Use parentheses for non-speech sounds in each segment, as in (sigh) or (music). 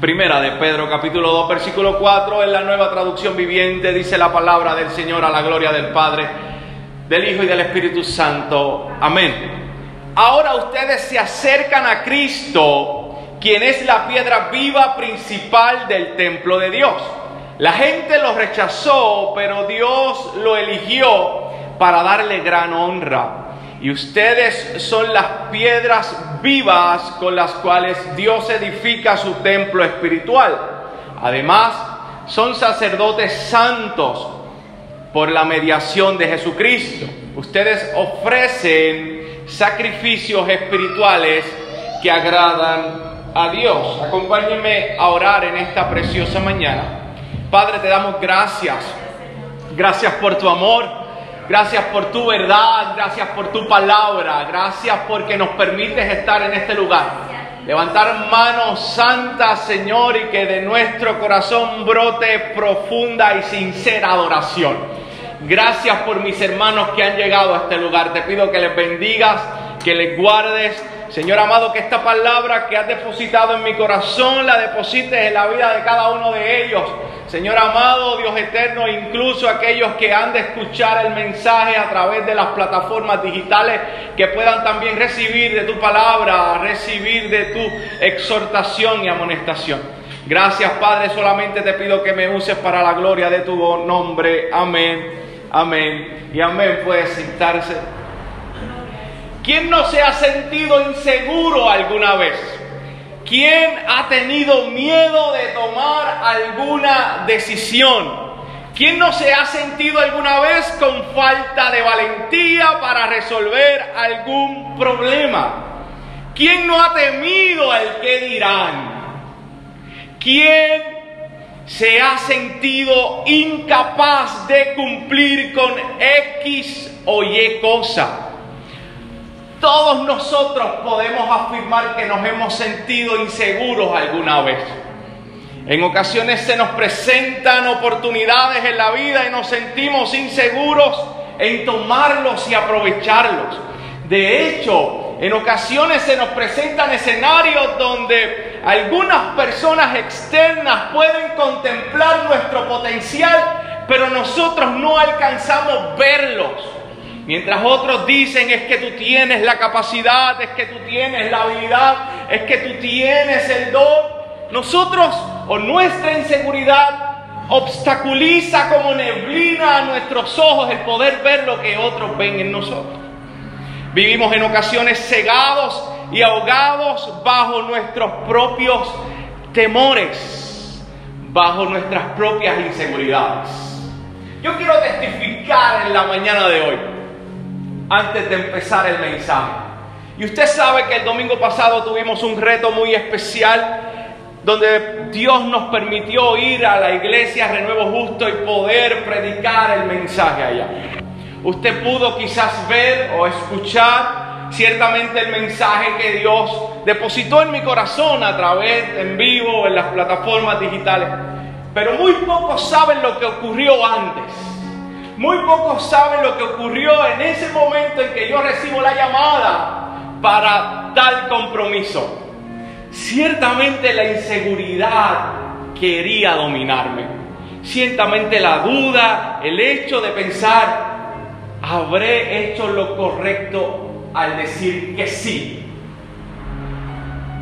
Primera de Pedro capítulo 2 versículo 4 en la nueva traducción viviente dice la palabra del Señor a la gloria del Padre, del Hijo y del Espíritu Santo. Amén. Ahora ustedes se acercan a Cristo, quien es la piedra viva principal del templo de Dios. La gente lo rechazó, pero Dios lo eligió para darle gran honra. Y ustedes son las piedras vivas con las cuales Dios edifica su templo espiritual. Además, son sacerdotes santos por la mediación de Jesucristo. Ustedes ofrecen sacrificios espirituales que agradan a Dios. Acompáñenme a orar en esta preciosa mañana. Padre, te damos gracias. Gracias por tu amor. Gracias por tu verdad, gracias por tu palabra, gracias porque nos permites estar en este lugar. Levantar manos santas, Señor, y que de nuestro corazón brote profunda y sincera adoración. Gracias por mis hermanos que han llegado a este lugar. Te pido que les bendigas, que les guardes. Señor amado, que esta palabra que has depositado en mi corazón la deposites en la vida de cada uno de ellos Señor amado, Dios eterno, incluso aquellos que han de escuchar el mensaje a través de las plataformas digitales, que puedan también recibir de tu palabra, recibir de tu exhortación y amonestación. Gracias Padre, solamente te pido que me uses para la gloria de tu nombre. Amén, amén y amén. Puede sentarse. ¿Quién no se ha sentido inseguro alguna vez? ¿Quién ha tenido miedo de tomar alguna decisión? ¿Quién no se ha sentido alguna vez con falta de valentía para resolver algún problema? ¿Quién no ha temido al que dirán? ¿Quién se ha sentido incapaz de cumplir con X o Y cosa? Todos nosotros podemos afirmar que nos hemos sentido inseguros alguna vez. En ocasiones se nos presentan oportunidades en la vida y nos sentimos inseguros en tomarlos y aprovecharlos. De hecho, en ocasiones se nos presentan escenarios donde algunas personas externas pueden contemplar nuestro potencial, pero nosotros no alcanzamos verlos. Mientras otros dicen es que tú tienes la capacidad, es que tú tienes la habilidad, es que tú tienes el don, nosotros o nuestra inseguridad obstaculiza como neblina a nuestros ojos el poder ver lo que otros ven en nosotros. Vivimos en ocasiones cegados y ahogados bajo nuestros propios temores, bajo nuestras propias inseguridades. Yo quiero testificar en la mañana de hoy antes de empezar el mensaje. Y usted sabe que el domingo pasado tuvimos un reto muy especial donde Dios nos permitió ir a la iglesia Renuevo Justo y poder predicar el mensaje allá. Usted pudo quizás ver o escuchar ciertamente el mensaje que Dios depositó en mi corazón a través en vivo en las plataformas digitales. Pero muy pocos saben lo que ocurrió antes. Muy pocos saben lo que ocurrió en ese momento en que yo recibo la llamada para tal compromiso. Ciertamente la inseguridad quería dominarme. Ciertamente la duda, el hecho de pensar, ¿habré hecho lo correcto al decir que sí?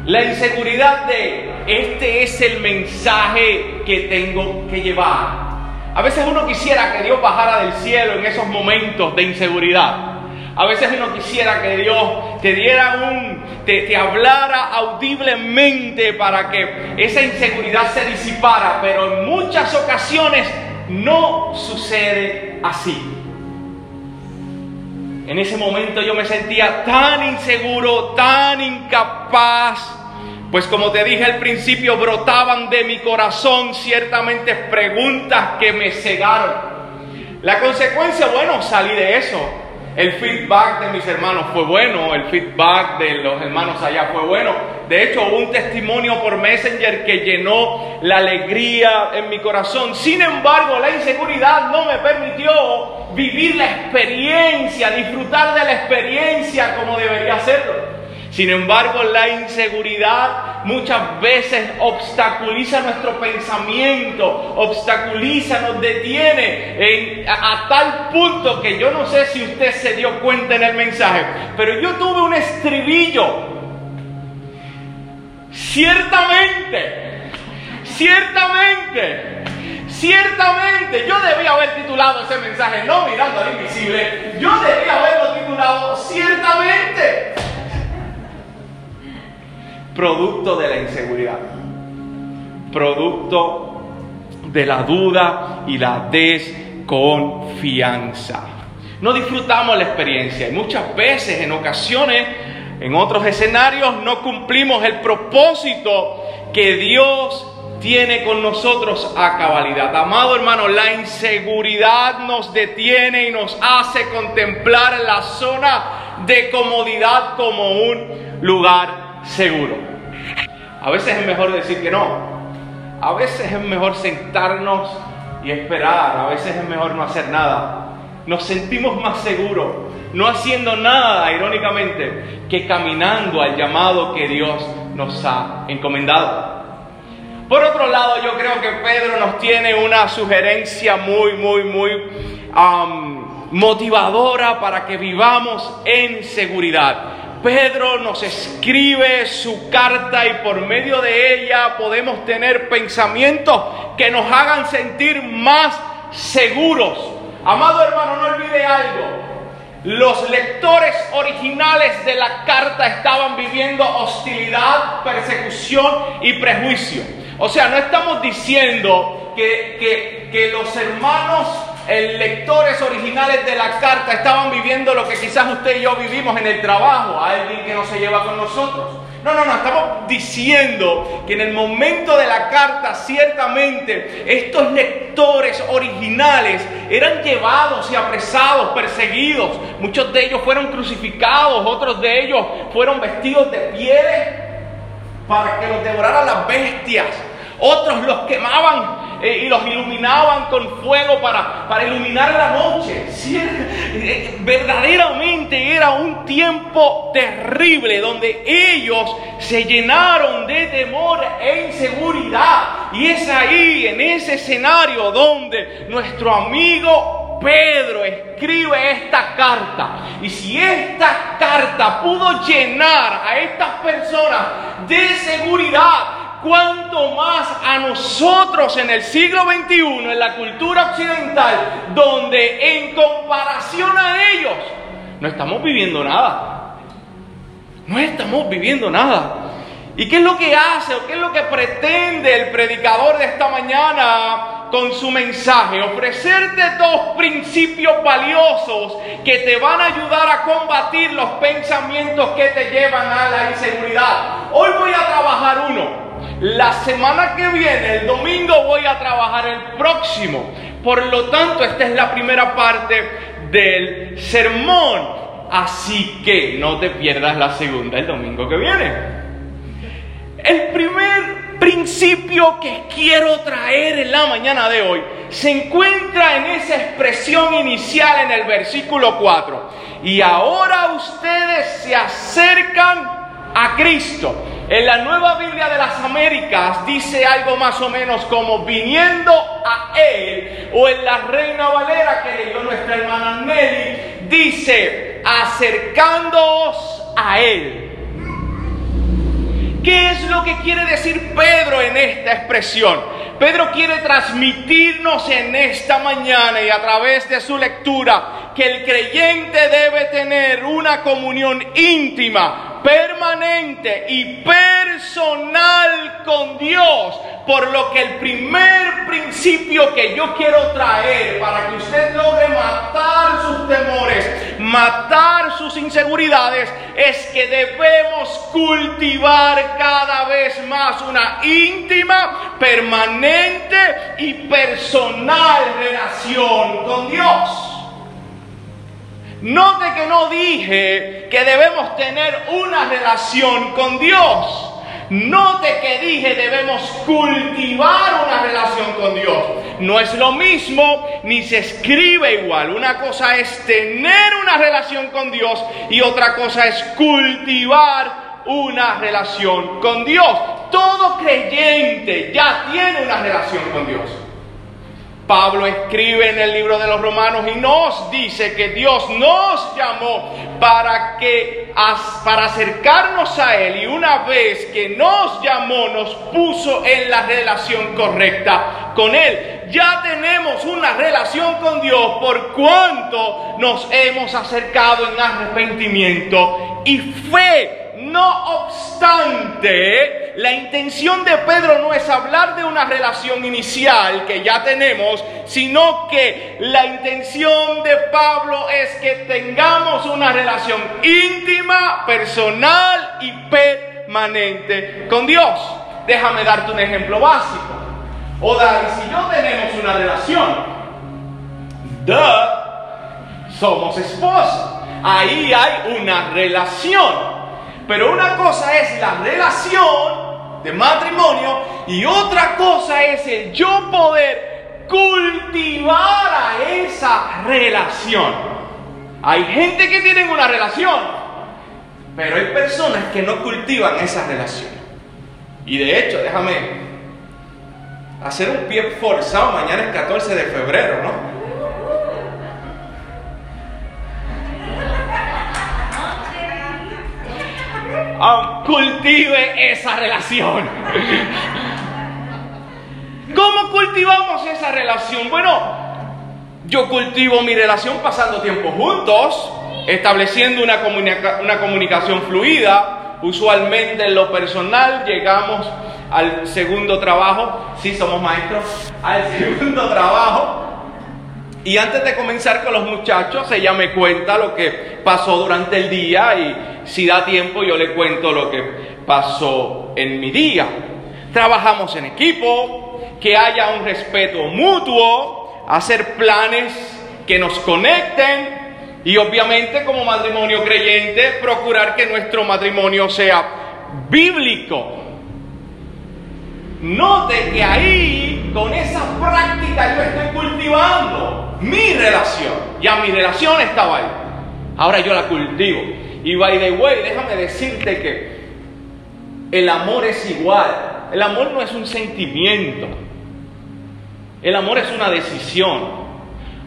La inseguridad de, este es el mensaje que tengo que llevar. A veces uno quisiera que Dios bajara del cielo en esos momentos de inseguridad. A veces uno quisiera que Dios te diera un, te, te, hablara audiblemente para que esa inseguridad se disipara, pero en muchas ocasiones no sucede así. En ese momento yo me sentía tan inseguro, tan incapaz pues como te dije al principio, brotaban de mi corazón ciertamente preguntas que me cegaron. La consecuencia, bueno, salí de eso. El feedback de mis hermanos fue bueno, el feedback de los hermanos allá fue bueno. De hecho, hubo un testimonio por Messenger que llenó la alegría en mi corazón. Sin embargo, la inseguridad no me permitió vivir la experiencia, disfrutar de la experiencia como debería hacerlo. Sin embargo, la inseguridad muchas veces obstaculiza nuestro pensamiento, obstaculiza, nos detiene a, a tal punto que yo no sé si usted se dio cuenta en el mensaje, pero yo tuve un estribillo. Ciertamente, ciertamente, ciertamente, yo debía haber titulado ese mensaje, no mirando al invisible, yo debía haberlo titulado ciertamente producto de la inseguridad, producto de la duda y la desconfianza. No disfrutamos la experiencia y muchas veces, en ocasiones, en otros escenarios, no cumplimos el propósito que Dios tiene con nosotros a cabalidad. Amado hermano, la inseguridad nos detiene y nos hace contemplar la zona de comodidad como un lugar seguro. A veces es mejor decir que no. A veces es mejor sentarnos y esperar. A veces es mejor no hacer nada. Nos sentimos más seguros no haciendo nada, irónicamente, que caminando al llamado que Dios nos ha encomendado. Por otro lado, yo creo que Pedro nos tiene una sugerencia muy, muy, muy motivadora para que vivamos en seguridad. Pedro nos escribe su carta y por medio de ella podemos tener pensamientos que nos hagan sentir más seguros. Amado hermano, no olvide algo. Los lectores originales de la carta estaban viviendo hostilidad, persecución y prejuicio. O sea, no estamos diciendo que, que, los hermanos lectores originales de la carta estaban viviendo lo que quizás usted y yo vivimos en el trabajo, alguien que no se lleva con nosotros. No, no, no, estamos diciendo que en el momento de la carta ciertamente estos lectores originales eran llevados y apresados, perseguidos. Muchos de ellos fueron crucificados, otros de ellos fueron vestidos de pieles para que los devoraran las bestias. Otros los quemaban eh, y los iluminaban con fuego para, para iluminar la noche. (laughs) Eh, verdaderamente era un tiempo terrible donde ellos se llenaron de temor e inseguridad. Y es ahí, en ese escenario, donde nuestro amigo Pedro escribe esta carta. Y si esta carta pudo llenar a estas personas de seguridad, cuanto más a nosotros en el siglo XXI, en la cultura occidental, donde en comparación a ellos no estamos viviendo nada. No estamos viviendo nada. ¿Y qué es lo que hace o qué es lo que pretende el predicador de esta mañana con su mensaje? Ofrecerte dos principios valiosos que te van a ayudar a combatir los pensamientos que te llevan a la inseguridad. Hoy voy a trabajar uno. La semana que viene, el domingo, voy a trabajar el próximo. Por lo tanto, esta es la primera parte del sermón. Así que no te pierdas la segunda el domingo que viene. El primer principio que quiero traer en la mañana de hoy se encuentra en esa expresión inicial en el versículo 4. Y ahora ustedes se acercan a Cristo. En la nueva Biblia de las Américas dice algo más o menos como viniendo a Él, o en la Reina Valera que leyó nuestra hermana Nelly, dice acercándoos a Él. ¿Qué es lo que quiere decir Pedro en esta expresión? Pedro quiere transmitirnos en esta mañana y a través de su lectura que el creyente debe tener una comunión íntima, permanente y personal con Dios. Por lo que el primer principio que yo quiero traer para que usted logre matar sus temores, matar sus inseguridades, es que debemos cultivar cada vez más una íntima, permanente y personal relación con Dios. Note que no dije que debemos tener una relación con Dios. Note que dije debemos cultivar una relación con Dios. No es lo mismo ni se escribe igual. Una cosa es tener una relación con Dios y otra cosa es cultivar una relación con Dios. todo creyente ya tiene una relación con Dios. Pablo escribe en el libro de los Romanos y nos dice que Dios nos llamó para que para acercarnos a él y una vez que nos llamó nos puso en la relación correcta con él. Ya tenemos una relación con Dios por cuanto nos hemos acercado en arrepentimiento y fe no obstante, la intención de Pedro no es hablar de una relación inicial que ya tenemos, sino que la intención de Pablo es que tengamos una relación íntima, personal y permanente con Dios. Déjame darte un ejemplo básico. O David, si yo tenemos una relación, de, somos esposos. Ahí hay una relación. Pero una cosa es la relación de matrimonio y otra cosa es el yo poder cultivar a esa relación. Hay gente que tiene una relación, pero hay personas que no cultivan esa relación. Y de hecho, déjame hacer un pie forzado, mañana es 14 de febrero, ¿no? Cultive esa relación. ¿Cómo cultivamos esa relación? Bueno, yo cultivo mi relación pasando tiempo juntos, estableciendo una, una comunicación fluida. Usualmente en lo personal llegamos al segundo trabajo, sí somos maestros, al segundo trabajo y antes de comenzar con los muchachos, ella me cuenta lo que pasó durante el día y si da tiempo yo le cuento lo que pasó en mi día. Trabajamos en equipo, que haya un respeto mutuo, hacer planes que nos conecten y obviamente como matrimonio creyente procurar que nuestro matrimonio sea bíblico. Note que ahí, con esa práctica, yo estoy cultivando mi relación. Ya mi relación estaba ahí. Ahora yo la cultivo. Y by the way, déjame decirte que el amor es igual. El amor no es un sentimiento. El amor es una decisión.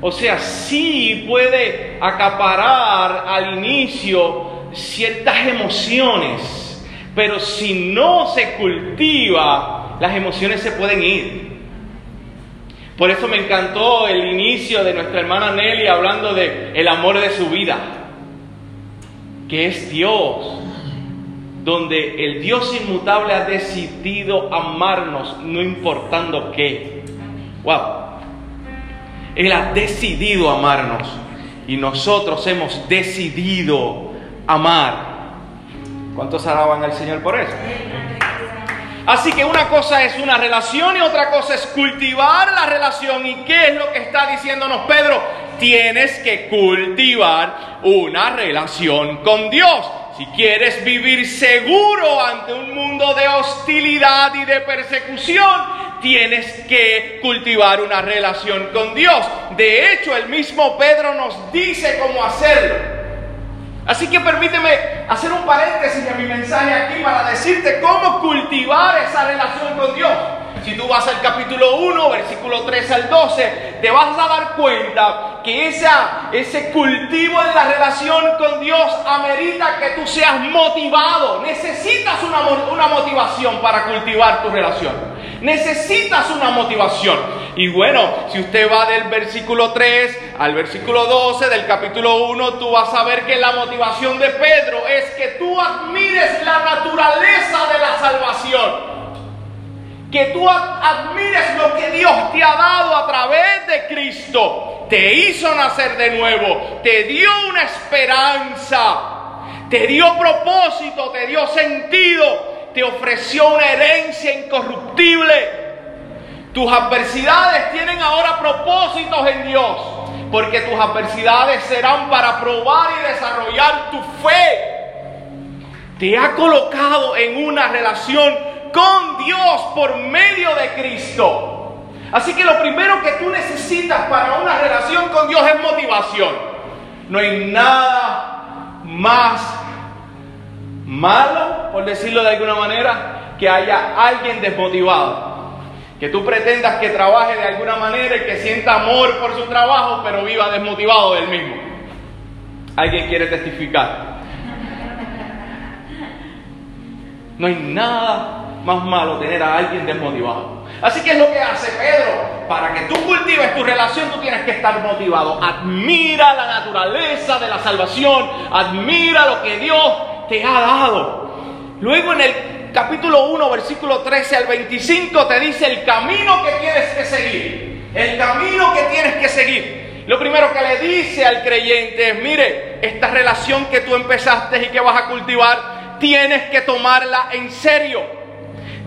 O sea, sí puede acaparar al inicio ciertas emociones, pero si no se cultiva, las emociones se pueden ir. Por eso me encantó el inicio de nuestra hermana Nelly hablando de el amor de su vida, que es Dios, donde el Dios inmutable ha decidido amarnos no importando qué. Wow. Él ha decidido amarnos y nosotros hemos decidido amar. ¿Cuántos alaban al Señor por eso? Así que una cosa es una relación y otra cosa es cultivar la relación. ¿Y qué es lo que está diciéndonos Pedro? Tienes que cultivar una relación con Dios. Si quieres vivir seguro ante un mundo de hostilidad y de persecución, tienes que cultivar una relación con Dios. De hecho, el mismo Pedro nos dice cómo hacerlo. Así que permíteme hacer un paréntesis en mi mensaje aquí para decirte cómo cultivar esa relación con Dios. Si tú vas al capítulo 1, versículo 3 al 12, te vas a dar cuenta que esa, ese cultivo en la relación con Dios amerita que tú seas motivado. Necesitas una, una motivación para cultivar tu relación. Necesitas una motivación. Y bueno, si usted va del versículo 3 al versículo 12 del capítulo 1, tú vas a ver que la motivación de Pedro es que tú admires la naturaleza de la salvación que tú admires lo que Dios te ha dado a través de Cristo. Te hizo nacer de nuevo, te dio una esperanza, te dio propósito, te dio sentido, te ofreció una herencia incorruptible. Tus adversidades tienen ahora propósitos en Dios, porque tus adversidades serán para probar y desarrollar tu fe. Te ha colocado en una relación con Dios por medio de Cristo. Así que lo primero que tú necesitas para una relación con Dios es motivación. No hay nada más malo, por decirlo de alguna manera, que haya alguien desmotivado. Que tú pretendas que trabaje de alguna manera y que sienta amor por su trabajo, pero viva desmotivado del mismo. ¿Alguien quiere testificar? No hay nada más malo tener a alguien desmotivado. Así que es lo que hace Pedro. Para que tú cultives tu relación, tú tienes que estar motivado. Admira la naturaleza de la salvación. Admira lo que Dios te ha dado. Luego en el capítulo 1, versículo 13 al 25, te dice el camino que tienes que seguir. El camino que tienes que seguir. Lo primero que le dice al creyente es, mire, esta relación que tú empezaste y que vas a cultivar, tienes que tomarla en serio.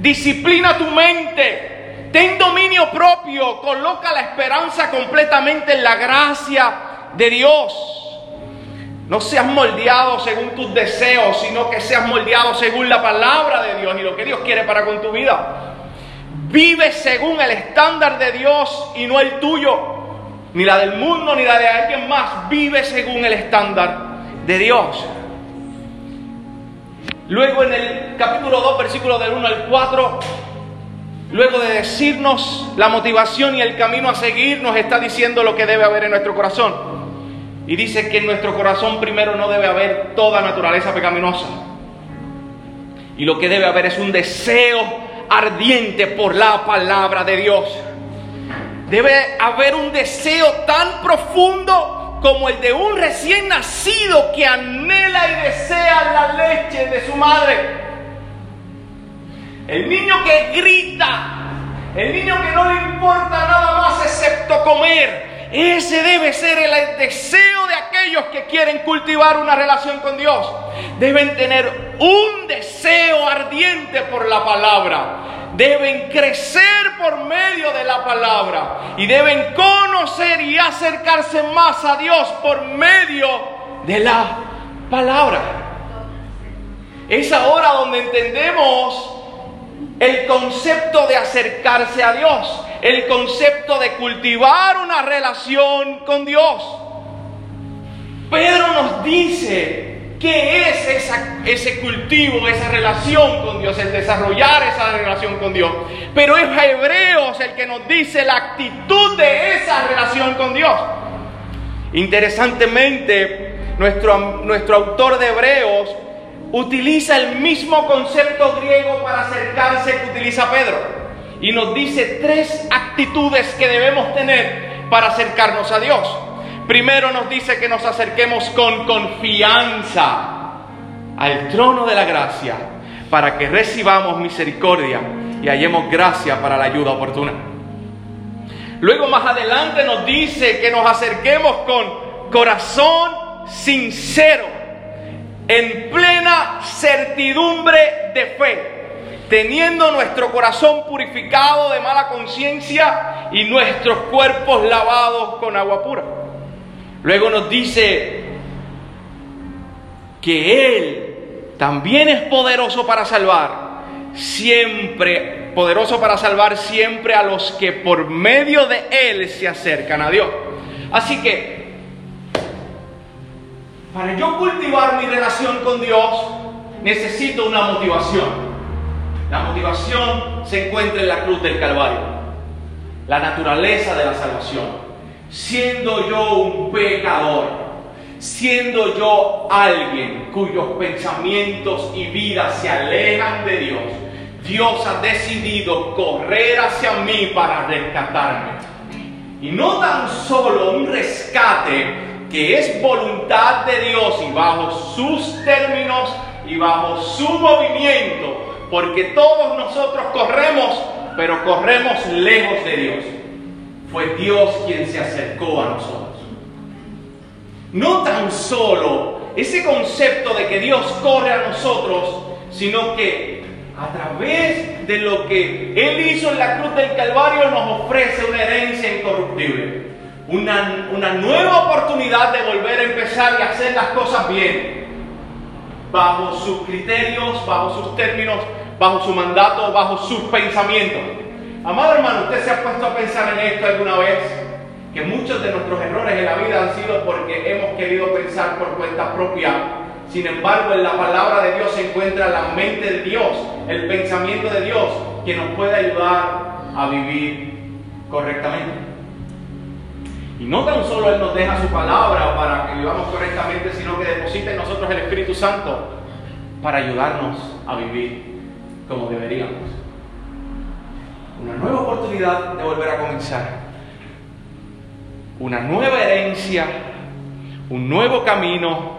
Disciplina tu mente. Ten dominio propio. Coloca la esperanza completamente en la gracia de Dios. No seas moldeado según tus deseos, sino que seas moldeado según la palabra de Dios y lo que Dios quiere para con tu vida. Vive según el estándar de Dios y no el tuyo, ni la del mundo, ni la de alguien más. Vive según el estándar de Dios. Luego en el capítulo 2, versículo del 1 al 4, luego de decirnos la motivación y el camino a seguir, nos está diciendo lo que debe haber en nuestro corazón. Y dice que en nuestro corazón primero no debe haber toda naturaleza pecaminosa. Y lo que debe haber es un deseo ardiente por la palabra de Dios. Debe haber un deseo tan profundo como el de un recién nacido que anhela y desea la leche de su madre. El niño que grita, el niño que no le importa nada más excepto comer, ese debe ser el deseo de aquellos que quieren cultivar una relación con Dios. Deben tener un deseo ardiente por la palabra. Deben crecer por medio de la palabra. Y deben conocer y acercarse más a Dios por medio de la palabra. Es ahora donde entendemos el concepto de acercarse a Dios, el concepto de cultivar una relación con Dios. Pedro nos dice qué es ese cultivo, esa relación con Dios, el desarrollar esa relación con Dios. Pero es Hebreos el que nos dice la actitud de esa relación con Dios. Interesantemente, nuestro, nuestro autor de Hebreos utiliza el mismo concepto griego para acercarse que utiliza Pedro. Y nos dice tres actitudes que debemos tener para acercarnos a Dios. Primero nos dice que nos acerquemos con confianza al trono de la gracia para que recibamos misericordia y hallemos gracia para la ayuda oportuna. Luego más adelante nos dice que nos acerquemos con corazón sincero en plena certidumbre de fe, teniendo nuestro corazón purificado de mala conciencia y nuestros cuerpos lavados con agua pura. Luego nos dice que Él también es poderoso para salvar, siempre, poderoso para salvar siempre a los que por medio de Él se acercan a Dios. Así que para yo cultivar mi relación con Dios, necesito una motivación. La motivación se encuentra en la cruz del Calvario. La naturaleza de la salvación. Siendo yo un pecador, siendo yo alguien cuyos pensamientos y vidas se alejan de Dios, Dios ha decidido correr hacia mí para rescatarme. Y no tan solo un rescate que es voluntad de Dios y bajo sus términos y bajo su movimiento, porque todos nosotros corremos, pero corremos lejos de Dios. Fue Dios quien se acercó a nosotros. No tan solo ese concepto de que Dios corre a nosotros, sino que a través de lo que Él hizo en la cruz del Calvario nos ofrece una herencia incorruptible una, nueva oportunidad de volver a empezar y hacer las cosas bien, bajo sus criterios, bajo sus términos, bajo su mandato, bajo sus pensamientos. Amado hermano, ¿usted se ha puesto a pensar en esto alguna vez? Que muchos de nuestros errores en la vida han sido porque hemos querido pensar por cuenta propia. Sin embargo, en la palabra de Dios se encuentra la mente de Dios el pensamiento de Dios que nos puede ayudar a vivir correctamente. Y no tan solo Él nos deja su palabra para que vivamos correctamente, sino que deposita en nosotros el Espíritu Santo para ayudarnos a vivir como deberíamos. Una nueva oportunidad de volver a comenzar. Una nueva herencia, un nuevo camino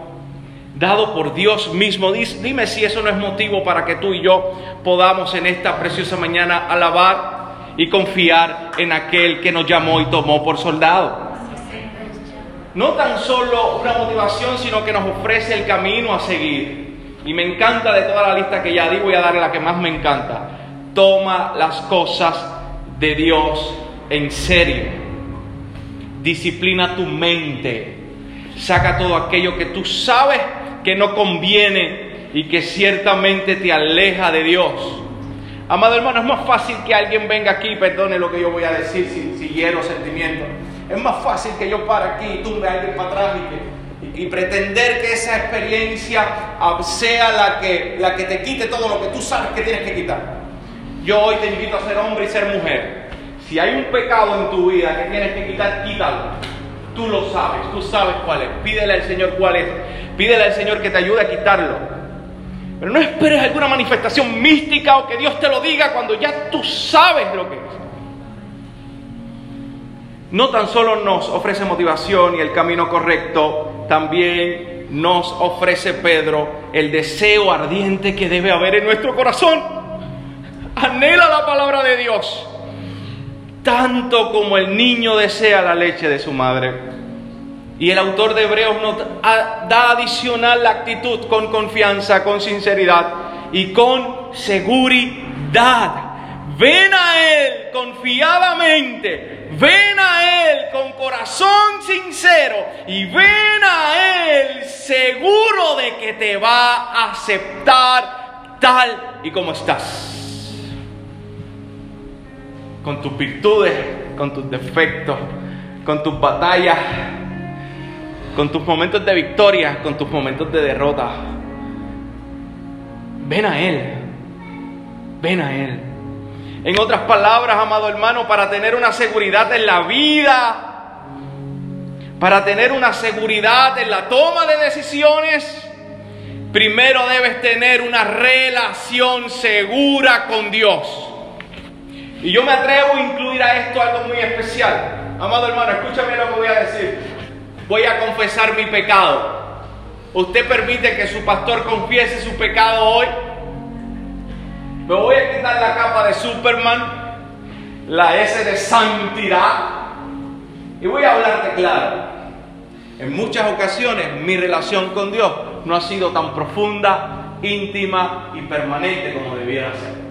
dado por Dios mismo. Dime si eso no es motivo para que tú y yo podamos en esta preciosa mañana alabar y confiar en aquel que nos llamó y tomó por soldado. No tan solo una motivación, sino que nos ofrece el camino a seguir. Y me encanta de toda la lista que ya di, voy a darle la que más me encanta. Toma las cosas de Dios en serio. Disciplina tu mente. Saca todo aquello que tú sabes que no conviene y que ciertamente te aleja de Dios. Amado hermano, es más fácil que alguien venga aquí y perdone lo que yo voy a decir si, si hiero sentimientos. Es más fácil que yo pare aquí y tumbe a alguien para atrás y, pretender que esa experiencia sea la que, la que te quite todo lo que tú sabes que tienes que quitar. Yo hoy te invito a ser hombre y ser mujer. Si hay un pecado en tu vida que tienes que quitar, quítalo. Tú lo sabes, tú sabes cuál es. Pídele al Señor cuál es. Pídele al Señor que te ayude a quitarlo. Pero no esperes alguna manifestación mística o que Dios te lo diga cuando ya tú sabes lo que es. No tan solo nos ofrece motivación y el camino correcto, también nos ofrece Pedro el deseo ardiente que debe haber en nuestro corazón. Anhela la palabra de Dios tanto como el niño desea la leche de su madre. Y el autor de Hebreos nos da adicional la actitud con confianza, con sinceridad y con seguridad. Ven a Él confiadamente, ven a Él con corazón sincero y ven a Él seguro de que te va a aceptar tal y como estás con tus virtudes, con tus defectos, con tus batallas, con tus momentos de victoria, con tus momentos de derrota. Ven a Él, ven a Él. En otras palabras, amado hermano, para tener una seguridad en la vida, para tener una seguridad en la toma de decisiones, primero debes tener una relación segura con Dios. Y yo me atrevo a incluir a esto algo muy especial. Amado hermano, escúchame lo que voy a decir. Voy a confesar mi pecado. ¿Usted permite que su pastor confiese su pecado hoy? Me voy a quitar la capa de Superman, la S de santidad, y voy a hablarte claro. En muchas ocasiones mi relación con Dios no ha sido tan profunda, íntima y permanente como debiera ser.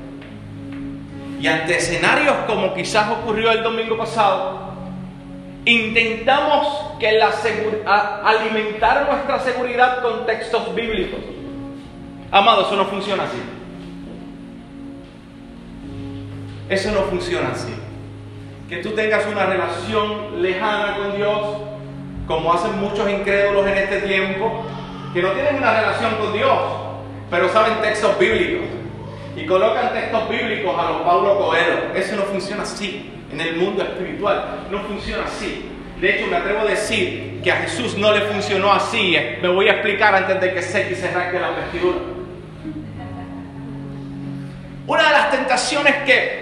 Y ante escenarios como quizás ocurrió el domingo pasado, intentamos que la alimentar nuestra seguridad con textos bíblicos. Amado, eso no funciona así. Eso no funciona así. Que tú tengas una relación lejana con Dios, como hacen muchos incrédulos en este tiempo, que no tienen una relación con Dios, pero saben textos bíblicos y colocan textos bíblicos a los Paulo Coelho. Eso no funciona así en el mundo espiritual. No funciona así. De hecho, me atrevo a decir que a Jesús no le funcionó así. Me voy a explicar antes de que seque y se rasgue la vestidura. Una de las tentaciones que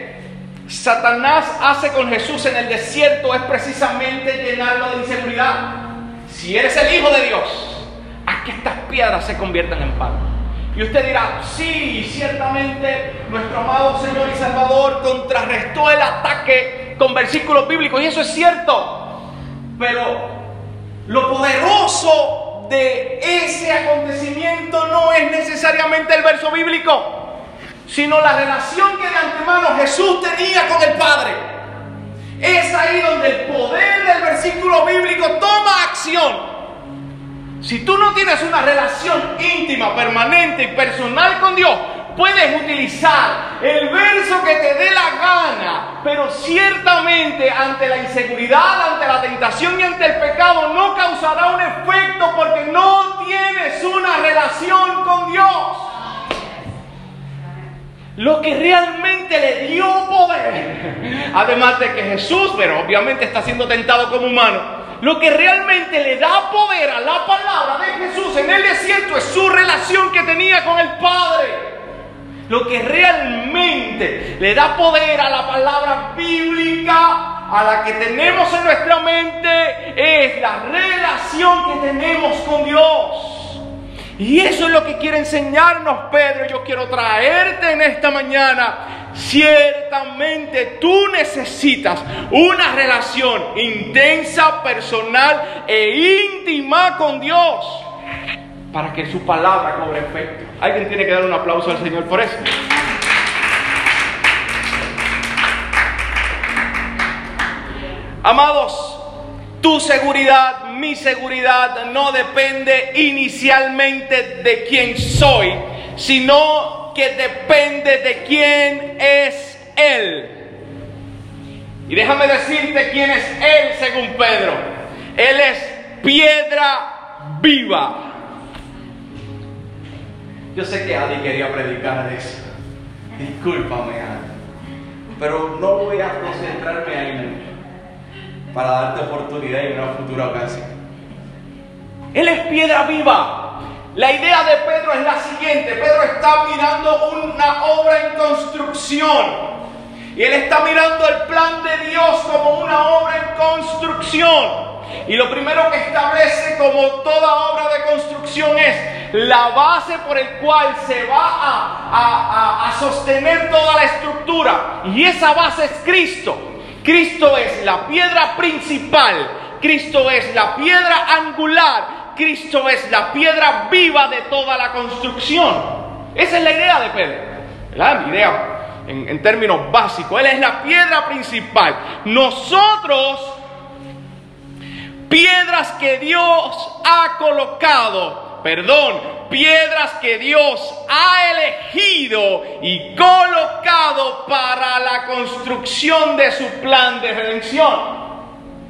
Satanás hace con Jesús en el desierto es precisamente llenarlo de inseguridad. Si eres el Hijo de Dios, haz que estas piedras se conviertan en pan. Y usted dirá, sí, ciertamente nuestro amado Señor y Salvador contrarrestó el ataque con versículos bíblicos, y eso es cierto. Pero lo poderoso de ese acontecimiento no es necesariamente el verso bíblico, sino la relación que de antemano Jesús tenía con el Padre. Es ahí donde el poder del versículo bíblico toma acción si tú no tienes una relación íntima, permanente y personal con Dios, puedes utilizar el verso que te dé la gana, pero ciertamente ante la inseguridad, ante la tentación y ante el pecado no causará un efecto porque no tienes una relación con Dios. Lo que realmente le dio poder, además de que Jesús, pero obviamente está siendo tentado como humano, lo que realmente le da poder a la palabra de Jesús en el desierto es su relación que tenía con el Padre. Lo que realmente le da poder a la palabra bíblica, a la que tenemos en nuestra mente, es la relación que tenemos con Dios. Y eso es lo que quiere enseñarnos Pedro. Yo quiero traerte en esta mañana. Ciertamente tú necesitas una relación intensa, personal e íntima con Dios para que su palabra cobre efecto. Alguien tiene que dar un aplauso al Señor por eso. Amados, tu seguridad, mi seguridad no depende inicialmente de quién soy, sino que depende de quién es Él. Y déjame decirte quién es Él según Pedro. Él es piedra viva. Yo sé que Adi quería predicar eso. Discúlpame, Adi. Pero no voy a concentrarme ahí para darte oportunidad en una futura ocasión. Él es piedra viva. La idea de Pedro es la siguiente. Pedro está mirando una obra en construcción. Y él está mirando el plan de Dios como una obra en construcción. Y lo primero que establece como toda obra de construcción es la base por el cual se va a, a, sostener toda la estructura. Y esa base es Cristo. Cristo es la piedra principal. Cristo es la piedra angular. Cristo es la piedra viva de toda la construcción. Esa es la idea de Pedro. La idea en, términos básicos. Él es la piedra principal. Nosotros piedras que Dios ha colocado, perdón, piedras que Dios ha elegido y colocado para la construcción de su plan de redención.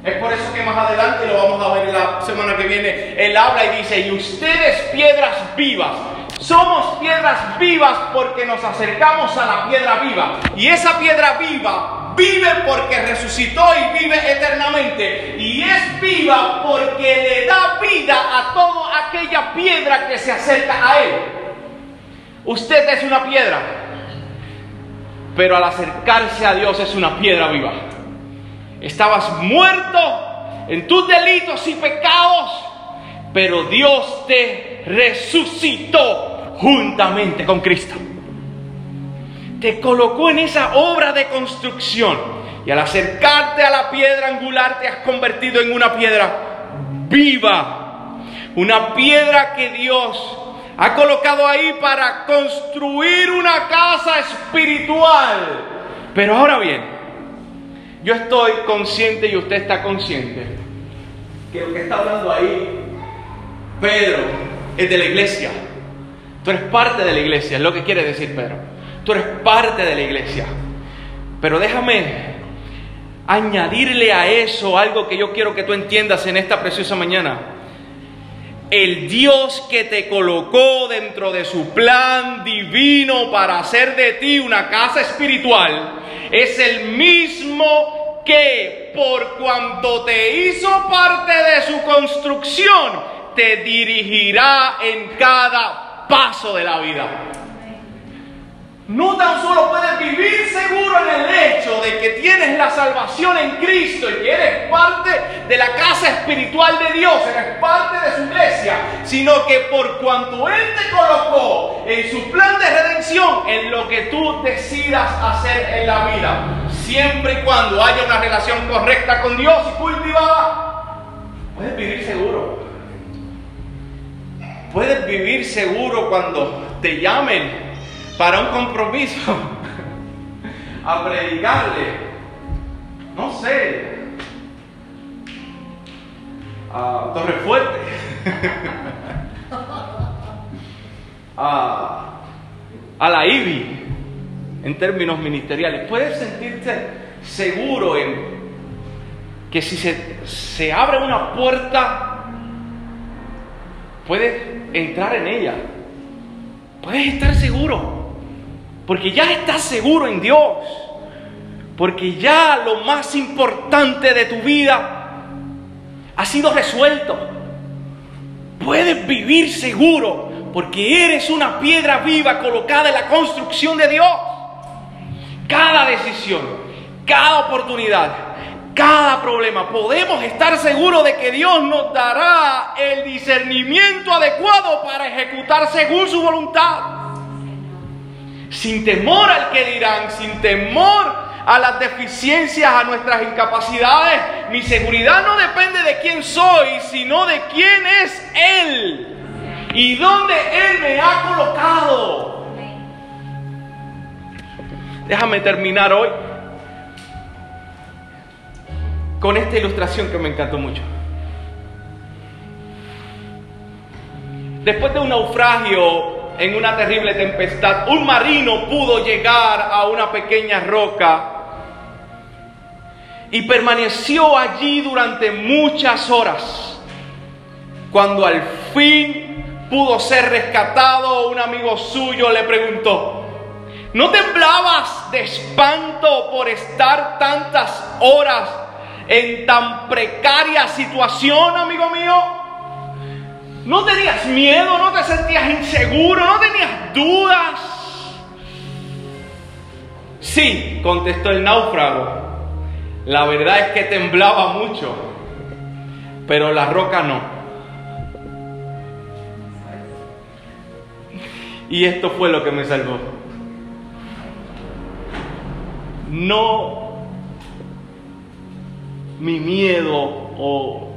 Es por eso que más adelante lo vamos a ver la semana que viene. Él habla y dice, y ustedes piedras vivas. Somos piedras vivas porque nos acercamos a la piedra viva. Y esa piedra viva vive porque resucitó y vive eternamente. Y es viva porque le da vida a toda aquella piedra que se acerca a Él. Usted es una piedra, pero al acercarse a Dios es una piedra viva. Estabas muerto en tus delitos y pecados, pero Dios te resucitó juntamente con Cristo te colocó en esa obra de construcción. Y al acercarte a la piedra angular te has convertido en una piedra viva. Una piedra que Dios ha colocado ahí para construir una casa espiritual. Pero ahora bien, yo estoy consciente y usted está consciente que lo que está hablando ahí Pedro es de la iglesia. Tú eres parte de la iglesia, es lo que quiere decir Pedro. Tú eres parte de la iglesia. Pero déjame añadirle a eso algo que yo quiero que tú entiendas en esta preciosa mañana. El Dios que te colocó dentro de su plan divino para hacer de ti una casa espiritual es el mismo que por cuanto te hizo parte de su construcción te dirigirá en cada paso de la vida no tan solo puedes vivir seguro en el hecho de que tienes la salvación en Cristo y que eres parte de la casa espiritual de Dios, eres parte de su iglesia, sino que por cuanto Él te colocó en su plan de redención, en lo que tú decidas hacer en la vida, siempre y cuando haya una relación correcta con Dios y cultivada, puedes vivir seguro. Puedes vivir seguro cuando te llamen para un compromiso, (laughs) a predicarle, no sé, a Torre Fuerte, (laughs) a, a la IBI, en términos ministeriales. Puedes sentirte seguro en que si se, se abre una puerta, puedes entrar en ella. Puedes estar seguro. Porque ya estás seguro en Dios, porque ya lo más importante de tu vida ha sido resuelto. Puedes vivir seguro porque eres una piedra viva colocada en la construcción de Dios. Cada decisión, cada oportunidad, cada problema, podemos estar seguros de que Dios nos dará el discernimiento adecuado para ejecutar según su voluntad sin temor al que dirán, sin temor a las deficiencias, a nuestras incapacidades. Mi seguridad no depende de quién soy, sino de quién es Él y dónde Él me ha colocado. Déjame terminar hoy con esta ilustración que me encantó mucho. Después de un naufragio en una terrible tempestad, un marino pudo llegar a una pequeña roca y permaneció allí durante muchas horas. Cuando al fin pudo ser rescatado, un amigo suyo le preguntó, ¿no temblabas de espanto por estar tantas horas en tan precaria situación, amigo mío? ¿No tenías miedo? ¿No te sentías inseguro? ¿No tenías dudas? Sí, contestó el náufrago. La verdad es que temblaba mucho, pero la roca no. Y esto fue lo que me salvó. No mi miedo o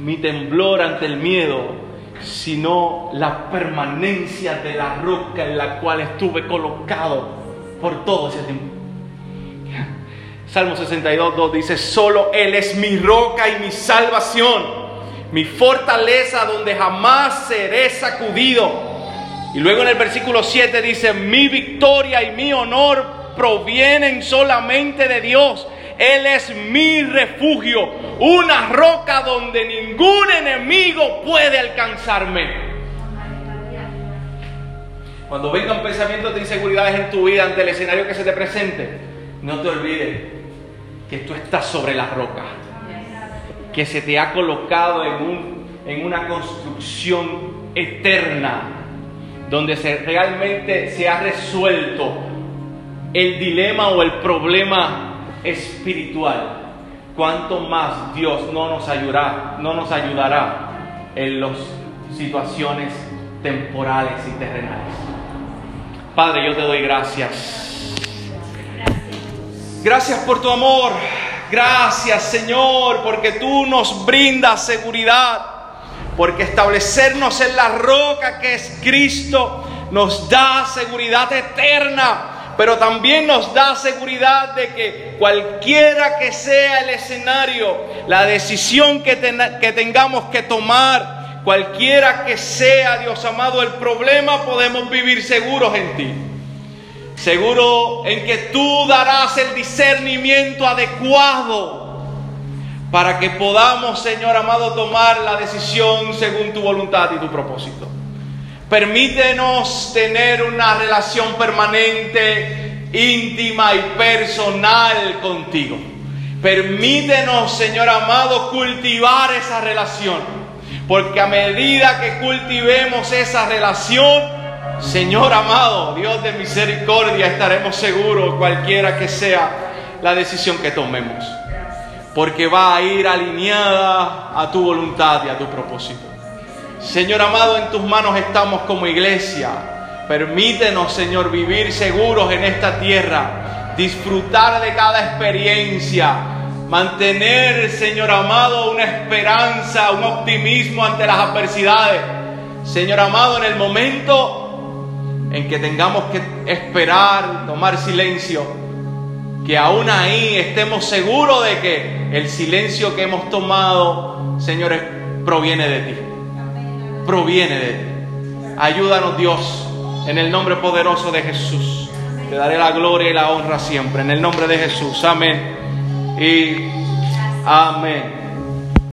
mi temblor ante el miedo sino la permanencia de la roca en la cual estuve colocado por todo ese tiempo. Salmo 62, 2 dice, solo Él es mi roca y mi salvación, mi fortaleza donde jamás seré sacudido. Y luego en el versículo 7 dice, mi victoria y mi honor provienen solamente de Dios. Él es mi refugio, una roca donde ningún enemigo puede alcanzarme. Cuando vengan pensamientos de inseguridades en tu vida ante el escenario que se te presente, no te olvides que tú estás sobre la roca, que se te ha colocado en, un, en una construcción eterna, donde se, realmente se ha resuelto el dilema o el problema espiritual, cuanto más Dios no nos ayudará, no nos ayudará en las situaciones temporales y terrenales. Padre, yo te doy gracias. Gracias por tu amor. Gracias, Señor, porque tú nos brindas seguridad. Porque establecernos en la roca que es Cristo nos da seguridad eterna pero también nos da seguridad de que cualquiera que sea el escenario, la decisión que, tengamos que tomar, cualquiera que sea, Dios amado, el problema, podemos vivir seguros en ti. Seguro en que tú darás el discernimiento adecuado para que podamos, Señor amado, tomar la decisión según tu voluntad y tu propósito. Permítenos tener una relación permanente, íntima y personal contigo. Permítenos, Señor amado, cultivar esa relación. Porque a medida que cultivemos esa relación, Señor amado, Dios de misericordia, estaremos seguros cualquiera que sea la decisión que tomemos. Porque va a ir alineada a tu voluntad y a tu propósito. Señor amado, en tus manos estamos como iglesia. Permítenos, Señor, vivir seguros en esta tierra, disfrutar de cada experiencia, mantener, Señor amado, una esperanza, un optimismo ante las adversidades. Señor amado, en el momento en que tengamos que esperar, tomar silencio, que aún ahí estemos seguros de que el silencio que hemos tomado, Señor, proviene de ti proviene de ti. Ayúdanos Dios, en el nombre poderoso de Jesús. Te daré la gloria y la honra siempre, en el nombre de Jesús. Amén. Y amén.